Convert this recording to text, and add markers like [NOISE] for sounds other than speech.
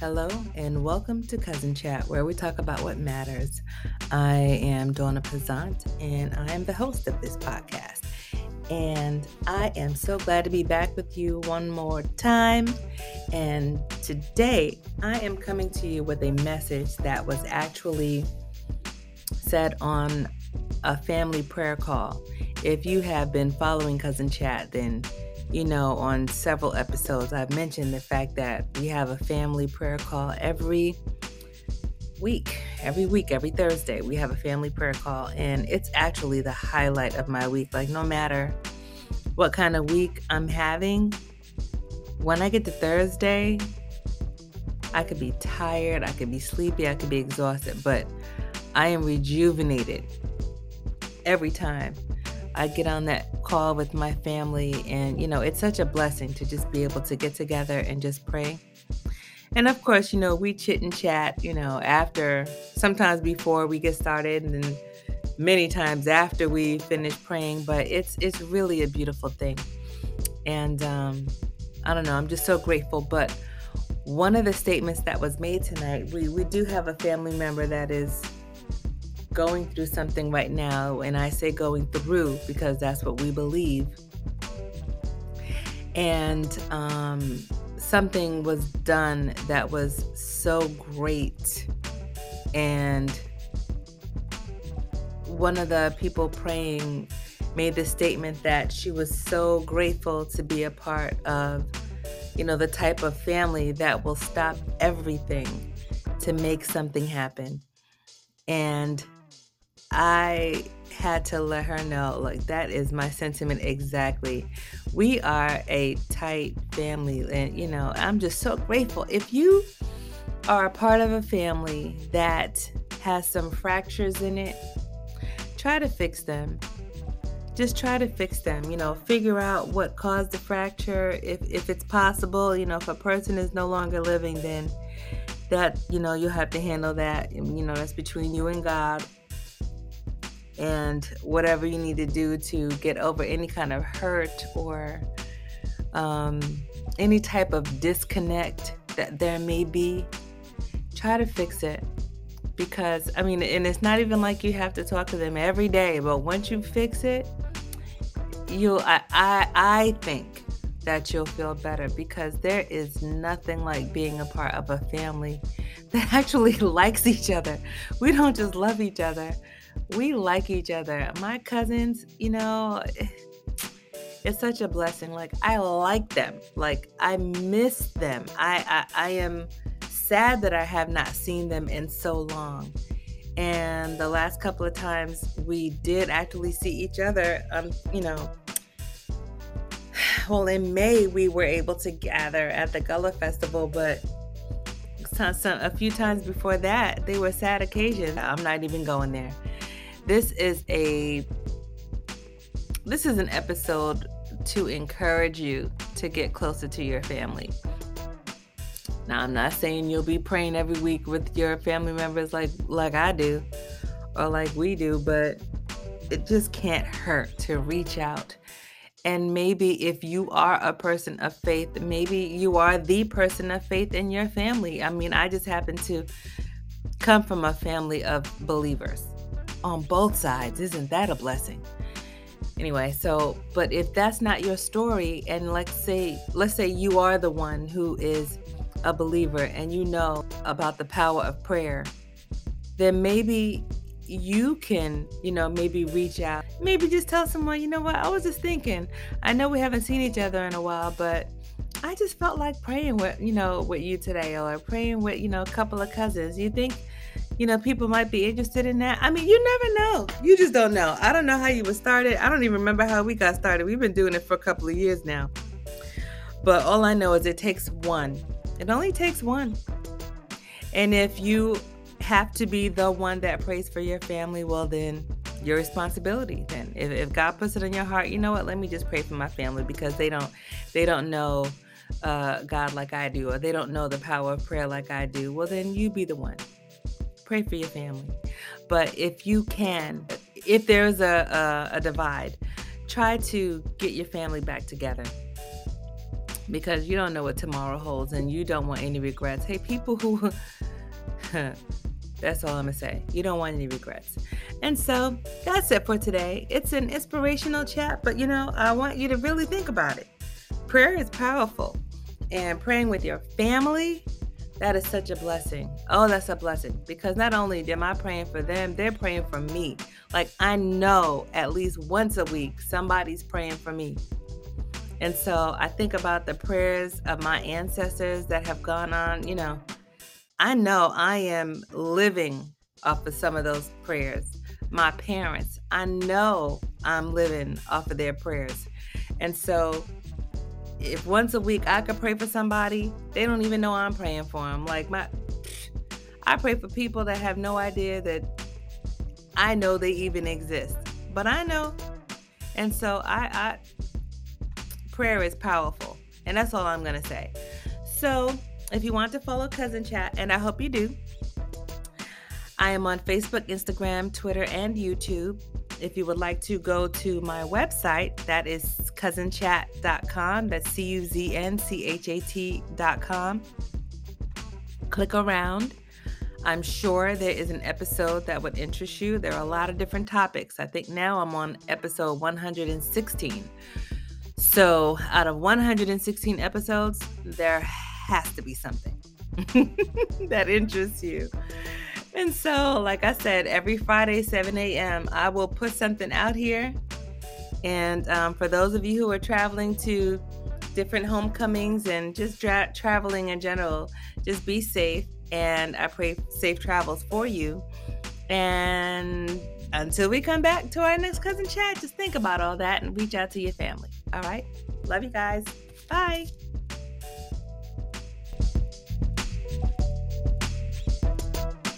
Hello, and welcome to Cousin Chat, where we talk about what matters. I am Donna Pazant, and I am the host of this podcast. And I am so glad to be back with you one more time. And today, I am coming to you with a message that was actually said on a family prayer call. If you have been following Cousin Chat, then you know, on several episodes, I've mentioned the fact that we have a family prayer call every week. Every week, every Thursday, we have a family prayer call, and it's actually the highlight of my week. Like, no matter what kind of week I'm having, when I get to Thursday, I could be tired, I could be sleepy, I could be exhausted, but I am rejuvenated every time I get on that call with my family. And, you know, it's such a blessing to just be able to get together and just pray. And of course, you know, we chit and chat, you know, after, sometimes before we get started and then many times after we finish praying, but it's it's really a beautiful thing. And um I don't know, I'm just so grateful, but one of the statements that was made tonight, we we do have a family member that is going through something right now, and I say going through because that's what we believe. And um, something was done that was so great. And one of the people praying made the statement that she was so grateful to be a part of, you know, the type of family that will stop everything to make something happen. And I had to let her know, like, that is my sentiment exactly. We are a tight family, and you know, I'm just so grateful. If you are a part of a family that has some fractures in it, try to fix them. Just try to fix them, you know, figure out what caused the fracture. If if it's possible, you know, if a person is no longer living, then that, you know, you'll have to handle that. You know, that's between you and God and whatever you need to do to get over any kind of hurt or um, any type of disconnect that there may be, try to fix it. Because, I mean, and it's not even like you have to talk to them every day, but once you fix it, you'll, I, I, I think that you'll feel better because there is nothing like being a part of a family that [LAUGHS] actually likes each other. We don't just love each other, we like each other. My cousins, you know, it's such a blessing. Like I like them. Like I miss them. I I, I am sad that I have not seen them in so long. And the last couple of times we did actually see each other, um, you know, well, in May we were able to gather at the Gullah Festival, but some, some, a few times before that, they were sad occasions. I'm not even going there. This is a this is an episode to encourage you to get closer to your family. Now, I'm not saying you'll be praying every week with your family members like like I do or like we do, but it just can't hurt to reach out. And maybe if you are a person of faith, maybe you are the person of faith in your family. I mean, I just happen to come from a family of believers on both sides. Isn't that a blessing? Anyway, so but if that's not your story and let's say let's say you are the one who is a believer and you know about the power of prayer, then maybe you can, you know, maybe reach out. Maybe just tell someone, you know what, I was just thinking. I know we haven't seen each other in a while, but I just felt like praying with, you know, with you today or praying with, you know, a couple of cousins. You think you know, people might be interested in that. I mean, you never know. You just don't know. I don't know how you were started. I don't even remember how we got started. We've been doing it for a couple of years now. But all I know is it takes one. It only takes one. And if you have to be the one that prays for your family, well, then your responsibility. Then, if, if God puts it in your heart, you know what? Let me just pray for my family because they don't, they don't know uh, God like I do, or they don't know the power of prayer like I do. Well, then you be the one pray for your family. But if you can, if there's a, a, a divide, try to get your family back together. because you don't know what tomorrow holds and you don't want any regrets. Hey, people who [LAUGHS] That's all I'm gonna say. You don't want any regrets. And so that's it for today. It's an inspirational chat, but you know, I want you to really think about it. Prayer is powerful, and praying with your family, that is such a blessing. Oh, that's a blessing because not only am I praying for them, they're praying for me. Like I know at least once a week somebody's praying for me. And so I think about the prayers of my ancestors that have gone on, you know, I know I am living off of some of those prayers. My parents, I know I'm living off of their prayers. And so if once a week I could pray for somebody, they don't even know I'm praying for them. Like my I pray for people that have no idea that I know they even exist. But I know. And so I I prayer is powerful. And that's all I'm to say. So, if you want to follow Cousin Chat, and I hope you do, I am on Facebook, Instagram, Twitter, and YouTube. If you would like to go to my website, that is cuznchat.com. That's C U Z N C H A T.com. Click around. I'm sure there is an episode that would interest you. There are a lot of different topics. I think now I'm on episode 116. So, out of 116 episodes, there has to be something [LAUGHS] that interests you. And so, like I said, every Friday, 7 a.m., I will put something out here. And um, for those of you who are traveling to different homecomings and just dra- traveling in general, just be safe. And I pray safe travels for you. And until we come back to our next cousin chat, just think about all that and reach out to your family. All right. Love you guys. Bye.